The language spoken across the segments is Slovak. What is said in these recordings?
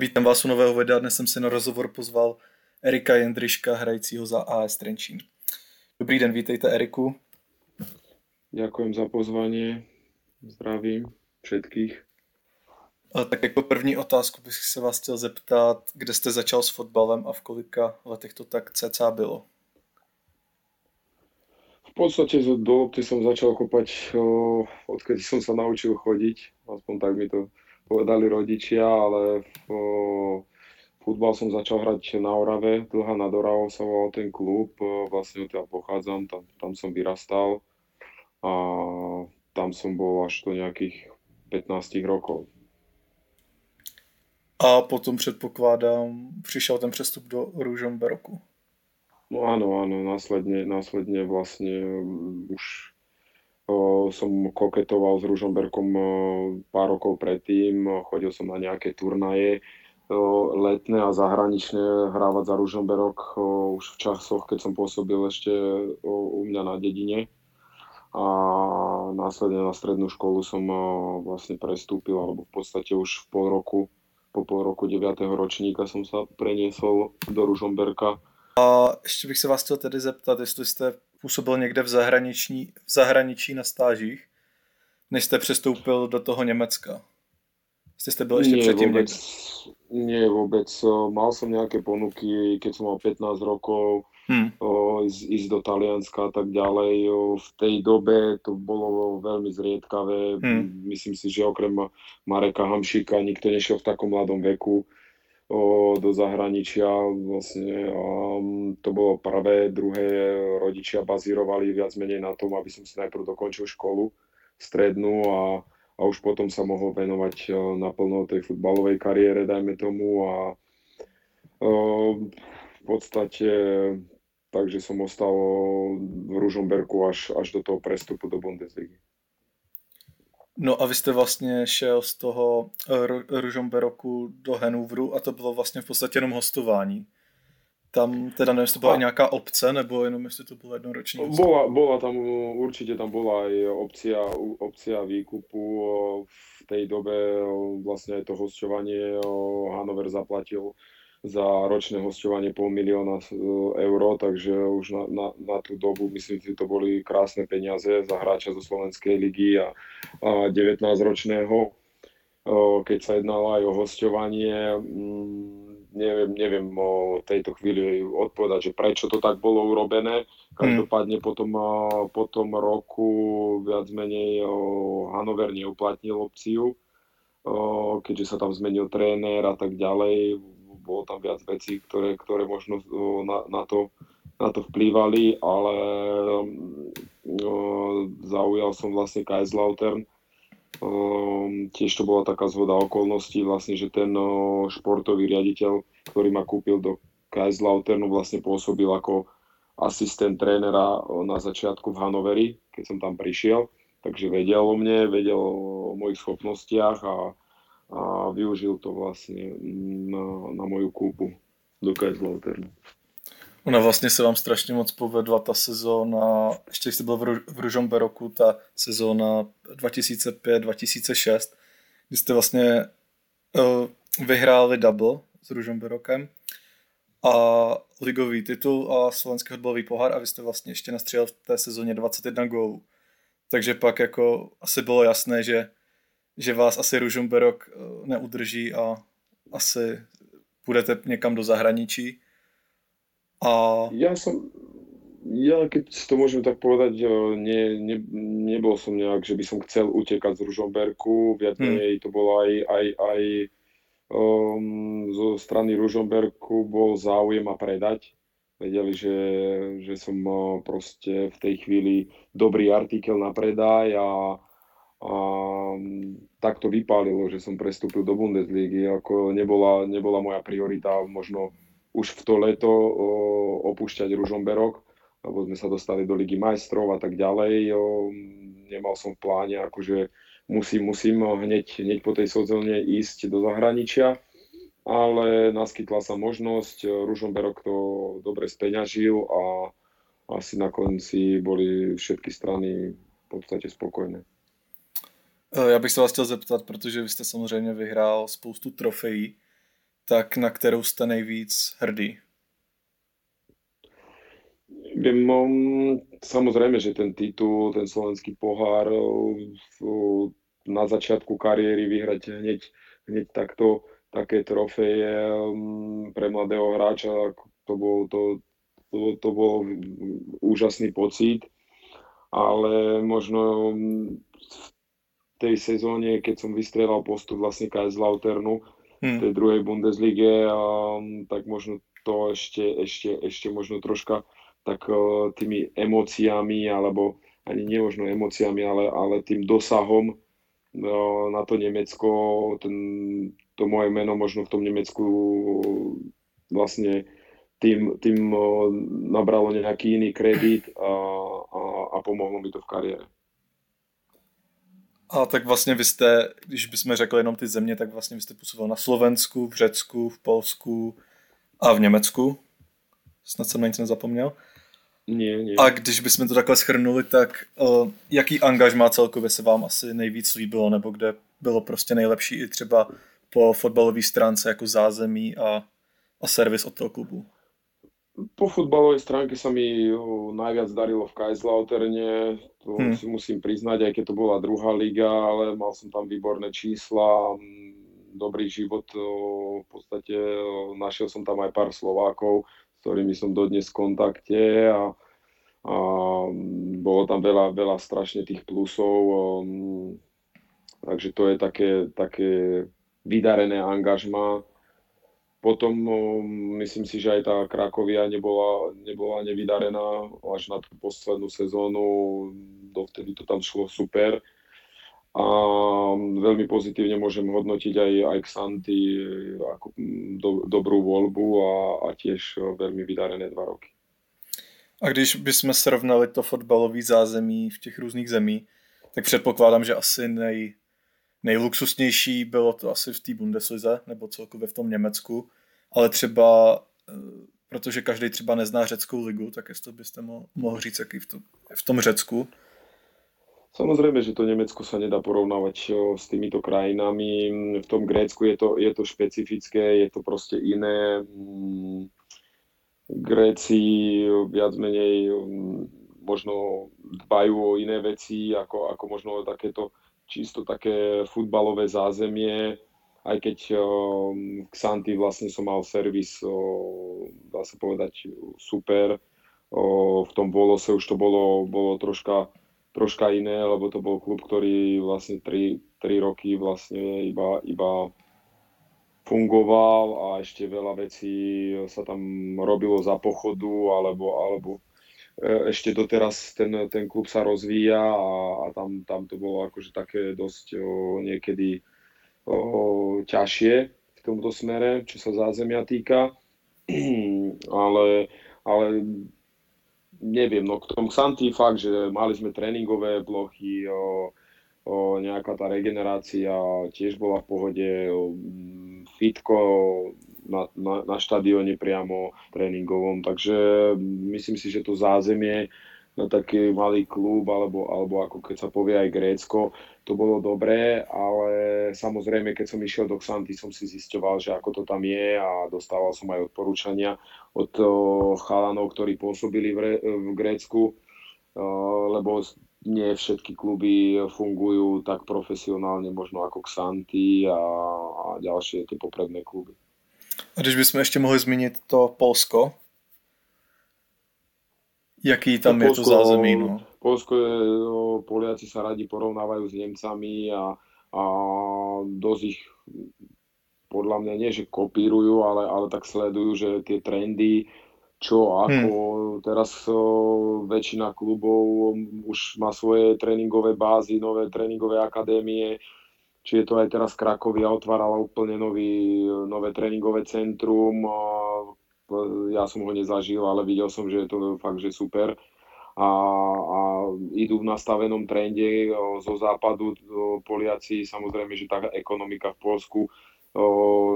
Vítám vás u nového videa, dnes jsem si na rozhovor pozval Erika Jendryška, hrajícího za AS Trenčín. Dobrý den, vítejte Eriku. Ďakujem za pozvanie, zdravím všetkých. A tak jako první otázku bych se vás chtěl zeptat, kde jste začal s fotbalem a v kolika letech to tak cca bylo? V podstate do lopty som začal kopať, odkedy som sa naučil chodiť, aspoň tak mi to povedali rodičia, ale v, futbal som začal hrať na Orave, dlhá nad Oravou sa volal ten klub, vlastne odtiaľ pochádzam, tam, tam som vyrastal a tam som bol až do nejakých 15 rokov. A potom předpokládám, přišel ten přestup do Ružomberoku. No áno, áno, následne, následne vlastne už som koketoval s Ružomberkom pár rokov predtým, chodil som na nejaké turnaje letné a zahraničné hrávať za Ružomberok už v časoch, keď som pôsobil ešte u mňa na dedine. A následne na strednú školu som vlastne prestúpil, alebo v podstate už v pol roku, po pol roku 9. ročníka som sa preniesol do Ružomberka. A ještě bych se vás chtěl tedy zeptat, jestli jste působil někde v zahraničí, v zahraničí na stážích, než jste přestoupil do toho Německa? Jste jste byl ještě nie, předtím vôbec, někde? nie vôbec. Mal som nejaké ponuky, keď som mal 15 rokov, Hmm. o, ísť, ísť do Talianska a tak ďalej. O, v tej dobe to bolo veľmi zriedkavé. Hmm. Myslím si, že okrem Mareka Hamšika nikto nešiel v takom mladom veku do zahraničia. Vlastne, to bolo prvé, druhé rodičia bazírovali viac menej na tom, aby som si najprv dokončil školu strednú a, a už potom sa mohol venovať o, naplno tej futbalovej kariére, dajme tomu. A, o, v podstate takže som ostal v Ružomberku až, až do toho prestupu do Bundesligy. No a vy jste vlastně šel z toho Ru- Ružomberoku do Hannoveru a to bylo vlastně v podstatě jenom hostování. Tam teda neviem, to byla A- i nějaká obce, nebo jenom jestli to bylo jednoroční. Bola, bola tam, určite tam bola aj opcia, opcia výkupu. V tej dobe o, vlastne aj to hosťovanie o, Hanover zaplatil za ročné hosťovanie pol milióna e, eur, takže už na, na, na tú dobu myslím si, to boli krásne peniaze za hráča zo Slovenskej ligy a, a 19-ročného. O, Keď sa jednalo aj o hosťovanie, mm, neviem, neviem o tejto chvíli odpovedať, že prečo to tak bolo urobené. Každopádne po tom, a, po tom roku viac menej Hanover neuplatnil opciu, keďže sa tam zmenil tréner a tak ďalej. Bolo tam viac vecí, ktoré, ktoré možno o, na, na, to, na to vplývali, ale o, zaujal som vlastne Kaiserslautern. Um, tiež to bola taká zhoda okolností, vlastne, že ten o, športový riaditeľ, ktorý ma kúpil do Kaiserslauternu, vlastne pôsobil ako asistent trénera na začiatku v Hanoveri, keď som tam prišiel. Takže vedel o mne, vedel o mojich schopnostiach a, využil to vlastne na, na moju kúpu do Kaiserslauternu. Ona vlastně se vám strašně moc povedla ta sezóna, ještě jste byl v, Ru- v Ružomberoku, ta sezóna 2005-2006, kdy jste vlastně uh, vyhráli double s Ružomberokem a ligový titul a slovenský fotbalový pohár a vy jste vlastně ještě nastřelil v té sezóně 21 gólů. Takže pak jako asi bylo jasné, že, že vás asi Ružomberok eh, neudrží a asi půjdete někam do zahraničí. A Ja som, ja keď to môžem tak povedať, nie, ne, nebol som nejak, že by som chcel utekať z Ružomberku, viac Hmm. menej to bolo aj, aj, aj um, zo strany Ružomberku bol záujem ma predať. Vedeli, že, že som o, proste v tej chvíli dobrý artikel na predaj a, a tak to vypálilo, že som prestúpil do Bundesligy. Ako nebola, nebola moja priorita možno už v to leto opúšťať Ružomberok, lebo sme sa dostali do Ligy majstrov a tak ďalej. O, nemal som v pláne, akože musím, musím hneď, hneď po tej sezóne ísť do zahraničia, ale naskytla sa možnosť, Ružomberok to dobre speňažil a asi na konci boli všetky strany v podstate spokojné. Eh, Já bych se vás chtěl zeptat, protože vy jste samozřejmě vyhrál spoustu trofejí, tak na kterou jste nejvíc hrdý? Um, samozrejme, že ten titul, ten slovenský pohár na začiatku kariéry vyhrať hneď, hneď takto také trofeje um, pre mladého hráča, to bol, to, to, to bol úžasný pocit, ale možno v tej sezóne, keď som vystrelal postup vlastne Kaiserslauternu hmm. tej druhej Bundeslige, tak možno to ešte, ešte, ešte možno troška tak uh, tými emóciami, alebo ani nemožno emóciami, ale, ale tým dosahom uh, na to Nemecko, ten, to moje meno možno v tom Nemecku vlastne tým, tým uh, nabralo nejaký iný kredit a, a, a pomohlo mi to v kariére. A tak vlastně vy jste, když bychom řekli jenom ty země, tak vlastně vy jste působil na Slovensku, v Řecku, v Polsku a v Německu. Snad jsem na nic nezapomněl. Nie, nie. A když bychom to takhle schrnuli, tak uh, jaký angažmá celkově se vám asi nejvíc líbilo, nebo kde bylo prostě nejlepší i třeba po fotbalové stránce jako zázemí a, a servis od toho klubu? Po futbalovej stránke sa mi najviac darilo v Kaiserslauterne, to hmm. si musím priznať, aj keď to bola druhá liga, ale mal som tam výborné čísla, dobrý život, v podstate našiel som tam aj pár Slovákov, s ktorými som dodnes v kontakte a, a bolo tam veľa, veľa strašne tých plusov. Takže to je také, také vydarené angažma. Potom um, myslím si, že aj tá Krakovia nebola, nebola nevydarená až na tú poslednú sezónu. Dovtedy to tam šlo super a veľmi pozitívne môžem hodnotiť aj, aj Xanty ako do, dobrú voľbu a, a tiež veľmi vydarené dva roky. A když bychom srovnali to fotbalové zázemí v těch různých zemí, tak předpokládám, že asi nej, nejluxusnější bylo to asi v té Bundeslize, nebo celkově v tom Německu, ale třeba, eh, protože každý třeba nezná řeckou ligu, tak jestli byste mohl, mohl říct, jaký v, to, v tom Řecku, Samozrejme, že to Nemecko sa nedá porovnávať s týmito krajinami. V tom Grécku je to, je to špecifické, je to proste iné. Mm, Gréci viac menej mm, možno dbajú o iné veci, ako, ako možno takéto čisto také futbalové zázemie, aj keď um, Xanty vlastne som mal servis, dá sa povedať, super. v tom Volose už to bolo, bolo troška troška iné, lebo to bol klub, ktorý vlastne 3, 3 roky vlastne iba, iba fungoval a ešte veľa vecí sa tam robilo za pochodu alebo, alebo ešte doteraz ten, ten klub sa rozvíja a, a tam, tam to bolo akože také dosť o, niekedy o, ťažšie v tomto smere, čo sa zázemia týka. ale, ale neviem, no k tomu Santi fakt, že mali sme tréningové blochy, o, o, nejaká tá regenerácia tiež bola v pohode, o, fitko na, na, na štadióne priamo tréningovom, takže myslím si, že to zázemie na taký malý klub, alebo, alebo ako keď sa povie aj Grécko, to bolo dobré, ale samozrejme, keď som išiel do Xanty, som si zisťoval, že ako to tam je a dostával som aj odporúčania od chalanov, ktorí pôsobili v, v Grécku, lebo nie všetky kluby fungujú tak profesionálne možno ako Xanty a, a ďalšie tie popredné kluby. A když bychom ještě mohli zmínit to Polsko, Jaký tam je to zázemí? No? Polsko je, no, Poliaci sa radi porovnávajú s Nemcami a, a dosť ich podľa mňa nie, že kopírujú, ale, ale tak sledujú, že tie trendy, čo ako. Hmm. Teraz o, väčšina klubov už má svoje tréningové bázy, nové tréningové akadémie, či je to aj teraz Krakovia otvárala úplne nový, nové tréningové centrum, ja som ho nezažil, ale videl som, že je to fakt, že super. A, a idú v nastavenom trende zo západu Poliaci, samozrejme, že tá ekonomika v Polsku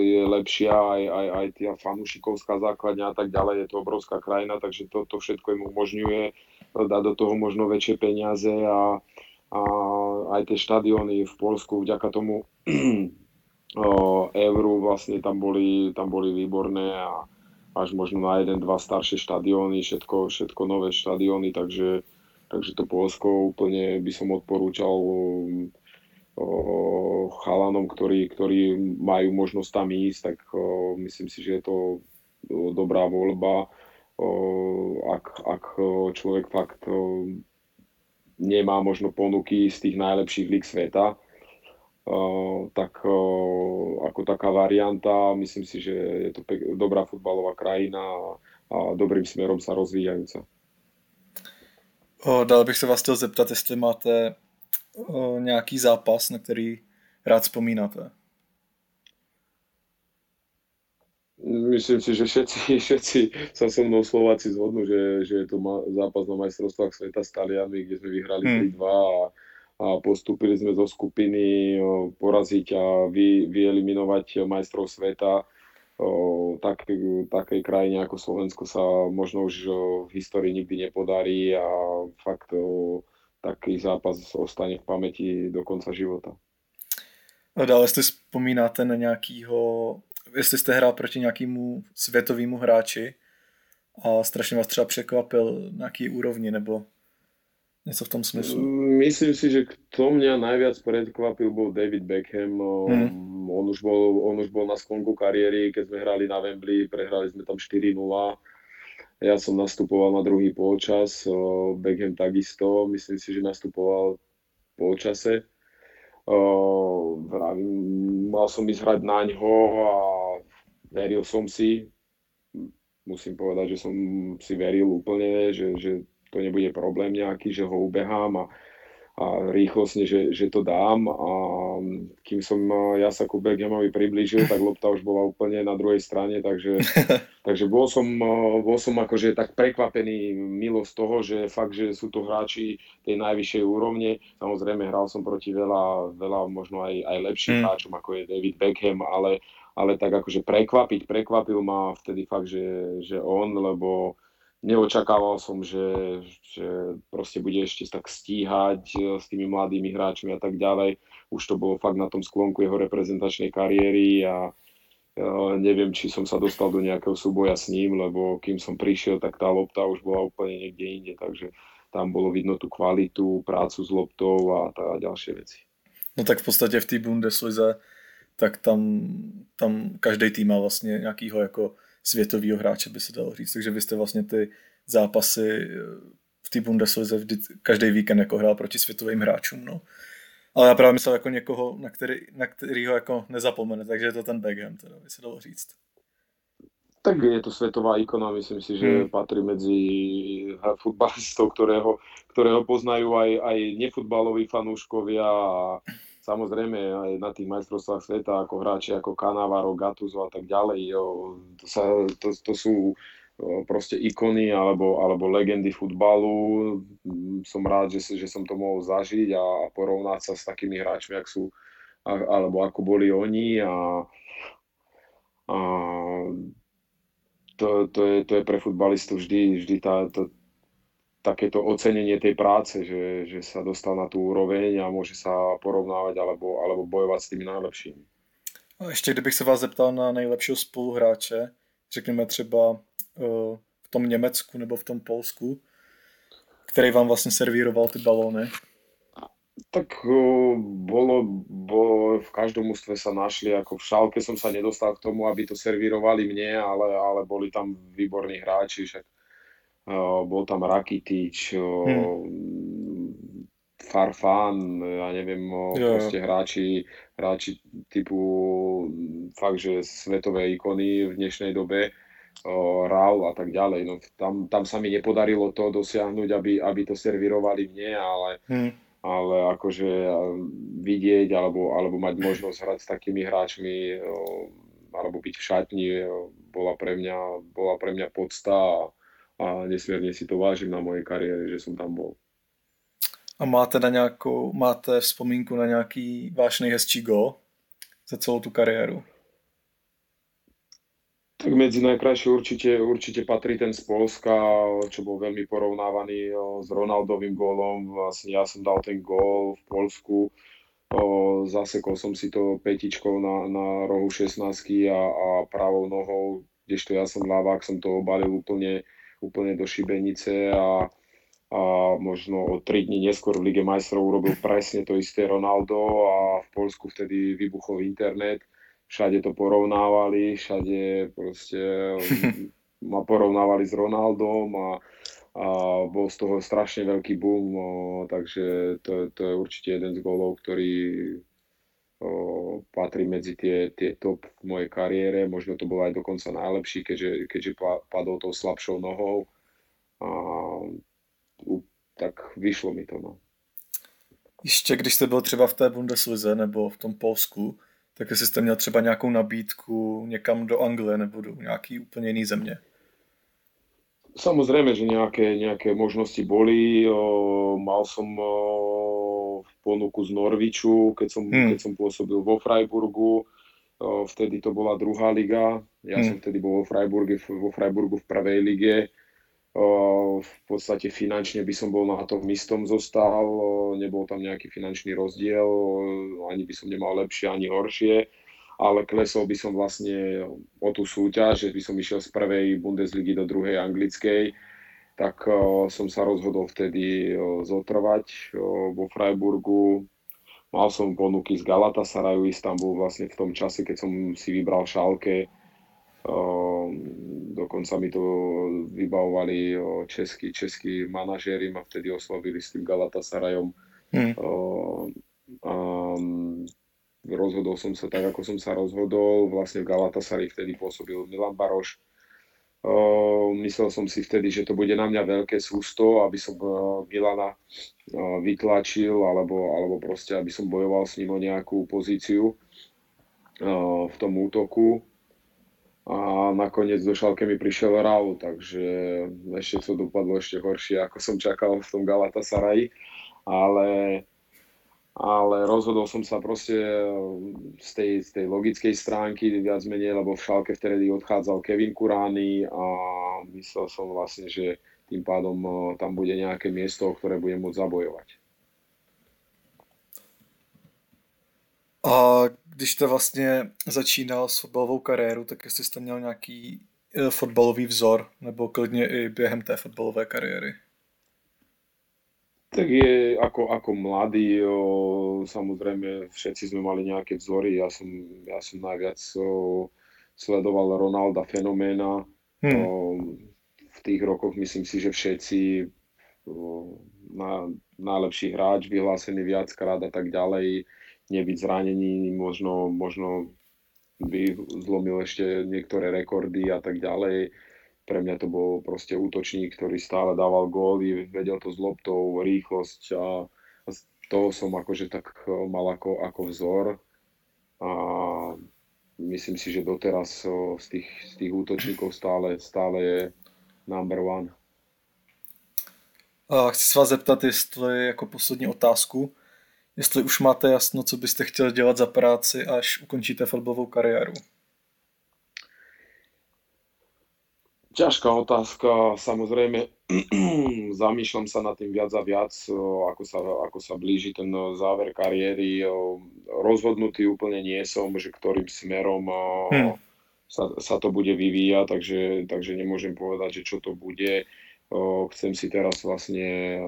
je lepšia, aj, aj, aj tá fanúšikovská základňa a tak ďalej, je to obrovská krajina, takže to, to všetko im umožňuje dať do toho možno väčšie peniaze a, a aj tie štadióny v Polsku vďaka tomu Euru vlastne tam boli, tam boli výborné a až možno na jeden, dva staršie štadióny, všetko, všetko nové štadióny, takže, takže to Polsko úplne by som odporúčal chalanom, ktorí, ktorí majú možnosť tam ísť, tak myslím si, že je to dobrá voľba. Ak, ak človek fakt nemá možno ponuky z tých najlepších líg sveta, tak ako taká varianta, myslím si, že je to dobrá futbalová krajina a, dobrým smerom sa rozvíjajúca. Dále bych se vás chtěl zeptat, jestli máte nějaký zápas, na který rád vzpomínáte. Myslím si, že všetci, všetci sa so mnou Slováci zhodnú, že, že je to ma, zápas na majstrovstvách sveta s Talianmi, kde sme vyhrali hmm. 3-2 a a postúpili sme zo skupiny poraziť a vy, vyeliminovať majstrov sveta. O, tak, takej krajine ako Slovensko sa možno už v histórii nikdy nepodarí a fakt o, taký zápas ostane v pamäti do konca života. Dále si vzpomínáte na nějakýho, jestli jste hrál proti nějakému světovému hráči a strašně vás třeba překvapil na jaký úrovni, nebo Něco v tom smyslu. Myslím si, že kto mňa najviac prekvapil bol David Beckham. Hmm. On, už bol, on už bol na sklonku kariéry, keď sme hrali na Wembley, prehrali sme tam 4-0. Ja som nastupoval na druhý polčas, Beckham takisto, myslím si, že nastupoval v polčase. Mal som ísť hrať na ňo a veril som si. Musím povedať, že som si veril úplne, že, že to nebude problém nejaký, že ho ubehám a, a rýchlosne, že, že to dám a kým som ja sa ku Beckhamovi priblížil, tak lopta už bola úplne na druhej strane, takže, takže bol, som, bol som akože tak prekvapený milo z toho, že fakt, že sú to hráči tej najvyššej úrovne. Samozrejme hral som proti veľa, veľa možno aj, aj lepších mm. hráčom, ako je David Beckham, ale, ale tak akože prekvapiť, prekvapil ma vtedy fakt, že, že on, lebo neočakával som, že, že proste bude ešte tak stíhať e, s tými mladými hráčmi a tak ďalej. Už to bolo fakt na tom sklonku jeho reprezentačnej kariéry a uh, neviem, či som sa dostal do nejakého súboja s ním, lebo kým som prišiel, tak tá lopta už bola úplne niekde inde, takže tam bolo vidno tú kvalitu, prácu s loptou a tá ďalšie veci. No tak v podstate v té Bundeslize tak tam, tam každý tým má vlastně nějakýho jako světového hráče, by se dalo říct. Takže vy jste vlastně ty zápasy eh, v té Bundeslize vždy, každý víkend jako hrál proti světovým hráčům. No. Ale já právě myslel jako někoho, na, který, na kterýho jako nezapomene, takže je to ten Beckham, teda by se dalo říct. Tak je to svetová ikona, myslím si, že hmm. patrí medzi futbalistov, ktorého, ktorého poznajú aj, aj nefutbaloví fanúškovia a samozrejme aj na tých majstrovstvách sveta ako hráči ako Canavaro, Gattuso a tak ďalej. Jo, to, sa, to, to sú proste ikony alebo, alebo legendy futbalu. Som rád, že, že som to mohol zažiť a porovnať sa s takými hráčmi, ak sú, alebo ako boli oni a, a to, to, je, to je pre futbalistu vždy, vždy tá, to, takéto ocenenie tej práce, že, že sa dostal na tú úroveň a môže sa porovnávať alebo, alebo bojovať s tými najlepšími. A ještě kdybych se vás zeptal na nejlepšího spoluhráče, řekněme třeba uh, v tom Německu nebo v tom Polsku, který vám vlastně servíroval ty balóny? Tak uh, bolo, bolo, v každom ústve sa našli, ako v šálke som sa nedostal k tomu, aby to servírovali mne, ale, ale boli tam výborní hráči, však bol tam Rakitic, hmm. Farfan, ja neviem, jo, proste hráči, hráči typu fakt, že svetové ikony v dnešnej dobe, Raul a tak ďalej. No, tam, tam sa mi nepodarilo to dosiahnuť, aby, aby to servírovali mne, ale, hmm. ale akože vidieť alebo, alebo mať možnosť hrať s takými hráčmi alebo byť v šatni bola pre mňa, bola pre mňa podsta a, nesmierne si to vážim na mojej kariére, že som tam bol. A máte, na nějakou, máte vzpomínku na nějaký váš nejhezčí gol za celou tu kariéru? Tak medzi najkrajšie určite, určite patrí ten z Polska, čo bol veľmi porovnávaný s Ronaldovým gólom. Vlastne ja som dal ten gól v Polsku zasekol som si to petičkou na, na rohu 16 a, a pravou nohou, kdežto ja som ľavák, som to obalil úplne, úplne do šibenice a, a možno o 3 dní neskôr v Lige majstrov urobil presne to isté Ronaldo a v Polsku vtedy vybuchol internet, všade to porovnávali, všade proste ma porovnávali s Ronaldom a a bol z toho strašne veľký boom, takže to, to je určite jeden z golov, ktorý patrí medzi tie, tie top v mojej kariére, možno to bol aj dokonca najlepší, keďže, keďže padol tou slabšou nohou a tak vyšlo mi to. No. Ještě když jste byl třeba v té Bundeslize nebo v tom Polsku, tak jestli jste měl třeba nějakou nabídku někam do Anglie nebo do nějaký úplně jiný země? Samozrejme, že nejaké, nejaké možnosti boli. O, mal som o, ponuku z Norviču, keď som, hmm. keď som pôsobil vo Freiburgu. Vtedy to bola druhá liga. Ja hmm. som vtedy bol vo, Freiburgu, vo Freiburgu v prvej lige. V podstate finančne by som bol na tom istom zostal. Nebol tam nejaký finančný rozdiel. Ani by som nemal lepšie, ani horšie ale klesol by som vlastne o tú súťaž, že by som išiel z prvej Bundesligy do druhej anglickej, tak uh, som sa rozhodol vtedy uh, zotrvať uh, vo Freiburgu. Mal som ponuky z Galatasarayu Istanbul vlastne v tom čase, keď som si vybral šálke. Dokonca mi to vybavovali českí, českí manažéri, ma vtedy oslovili s tým Galatasarayom. Hmm. Um, rozhodol som sa tak, ako som sa rozhodol. Vlastne v Galatasaray vtedy pôsobil Milan Baroš. Uh, myslel som si vtedy, že to bude na mňa veľké sústo, aby som uh, Milana uh, vytlačil, alebo, alebo proste, aby som bojoval s ním o nejakú pozíciu uh, v tom útoku. A nakoniec do Šalke mi prišiel Raul, takže ešte to dopadlo ešte horšie, ako som čakal v tom Galatasaray. Ale ale rozhodol som sa proste eh, z tej, z tej logickej stránky viac menej, lebo v Šalke vtedy odchádzal Kevin Kurány a myslel som vlastne, že tým pádom eh, tam bude nejaké miesto, ktoré budem môcť zabojovať. A když jste vlastně začínal s fotbalovou kariéru, tak jestli jste měl nějaký eh, fotbalový vzor, nebo klidně i během té fotbalové kariéry? Tak je ako, ako mladý, o, samozrejme všetci sme mali nejaké vzory. Ja som, ja som najviac o, sledoval Ronalda fenoména. Hmm. O, v tých rokoch myslím si, že všetci o, na, najlepší hráč vyhlásený viackrát a tak ďalej, nebyť zranení, možno, možno by zlomil ešte niektoré rekordy a tak ďalej pre mňa to bol proste útočník, ktorý stále dával góly, vedel to s loptou, rýchlosť a, a to som akože tak e, mal ako, ako vzor a myslím si, že doteraz e, z tých, z tých útočníkov stále, stále je number one. A chci se vás zeptat, jestli jako poslední otázku, jestli už máte jasno, co byste chtěli dělat za práci, až ukončíte fotbalovou kariéru. Ťažká otázka, samozrejme zamýšľam sa nad tým viac a viac, ako sa, ako sa blíži ten záver kariéry. Rozhodnutý úplne nie som, že ktorým smerom hmm. sa, sa to bude vyvíjať, takže, takže nemôžem povedať, že čo to bude. Chcem si teraz vlastne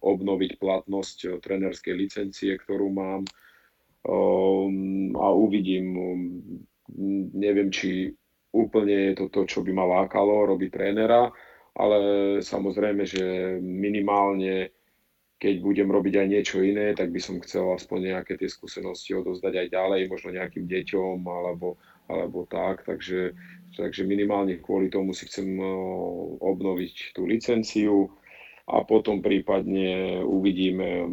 obnoviť platnosť trenerskej licencie, ktorú mám a uvidím. Neviem, či úplne je to to, čo by ma lákalo robiť trénera, ale samozrejme, že minimálne keď budem robiť aj niečo iné, tak by som chcel aspoň nejaké tie skúsenosti odozdať aj ďalej, možno nejakým deťom alebo, alebo tak, takže, takže minimálne kvôli tomu si chcem obnoviť tú licenciu a potom prípadne uvidíme,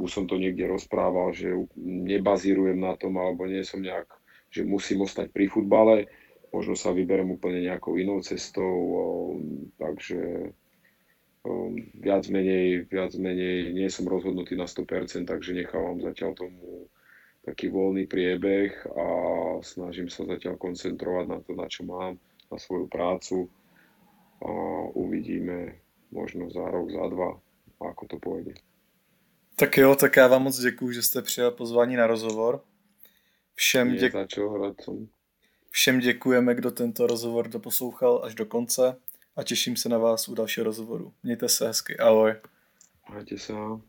už som to niekde rozprával, že nebazírujem na tom alebo nie som nejak, že musím ostať pri futbale, možno sa vyberem úplne nejakou inou cestou, takže viac menej, viac menej nie som rozhodnutý na 100%, takže nechávam zatiaľ tomu taký voľný priebeh a snažím sa zatiaľ koncentrovať na to, na čo mám, na svoju prácu a uvidíme možno za rok, za dva, ako to pôjde. Tak jo, tak já vám moc děkuju, že jste přijal pozvání na rozhovor. Všem, děk... Všem děkujeme, kdo tento rozhovor doposlouchal až do konce a těším se na vás u dalšího rozhovoru. Mějte se hezky, ahoj. Majte sa.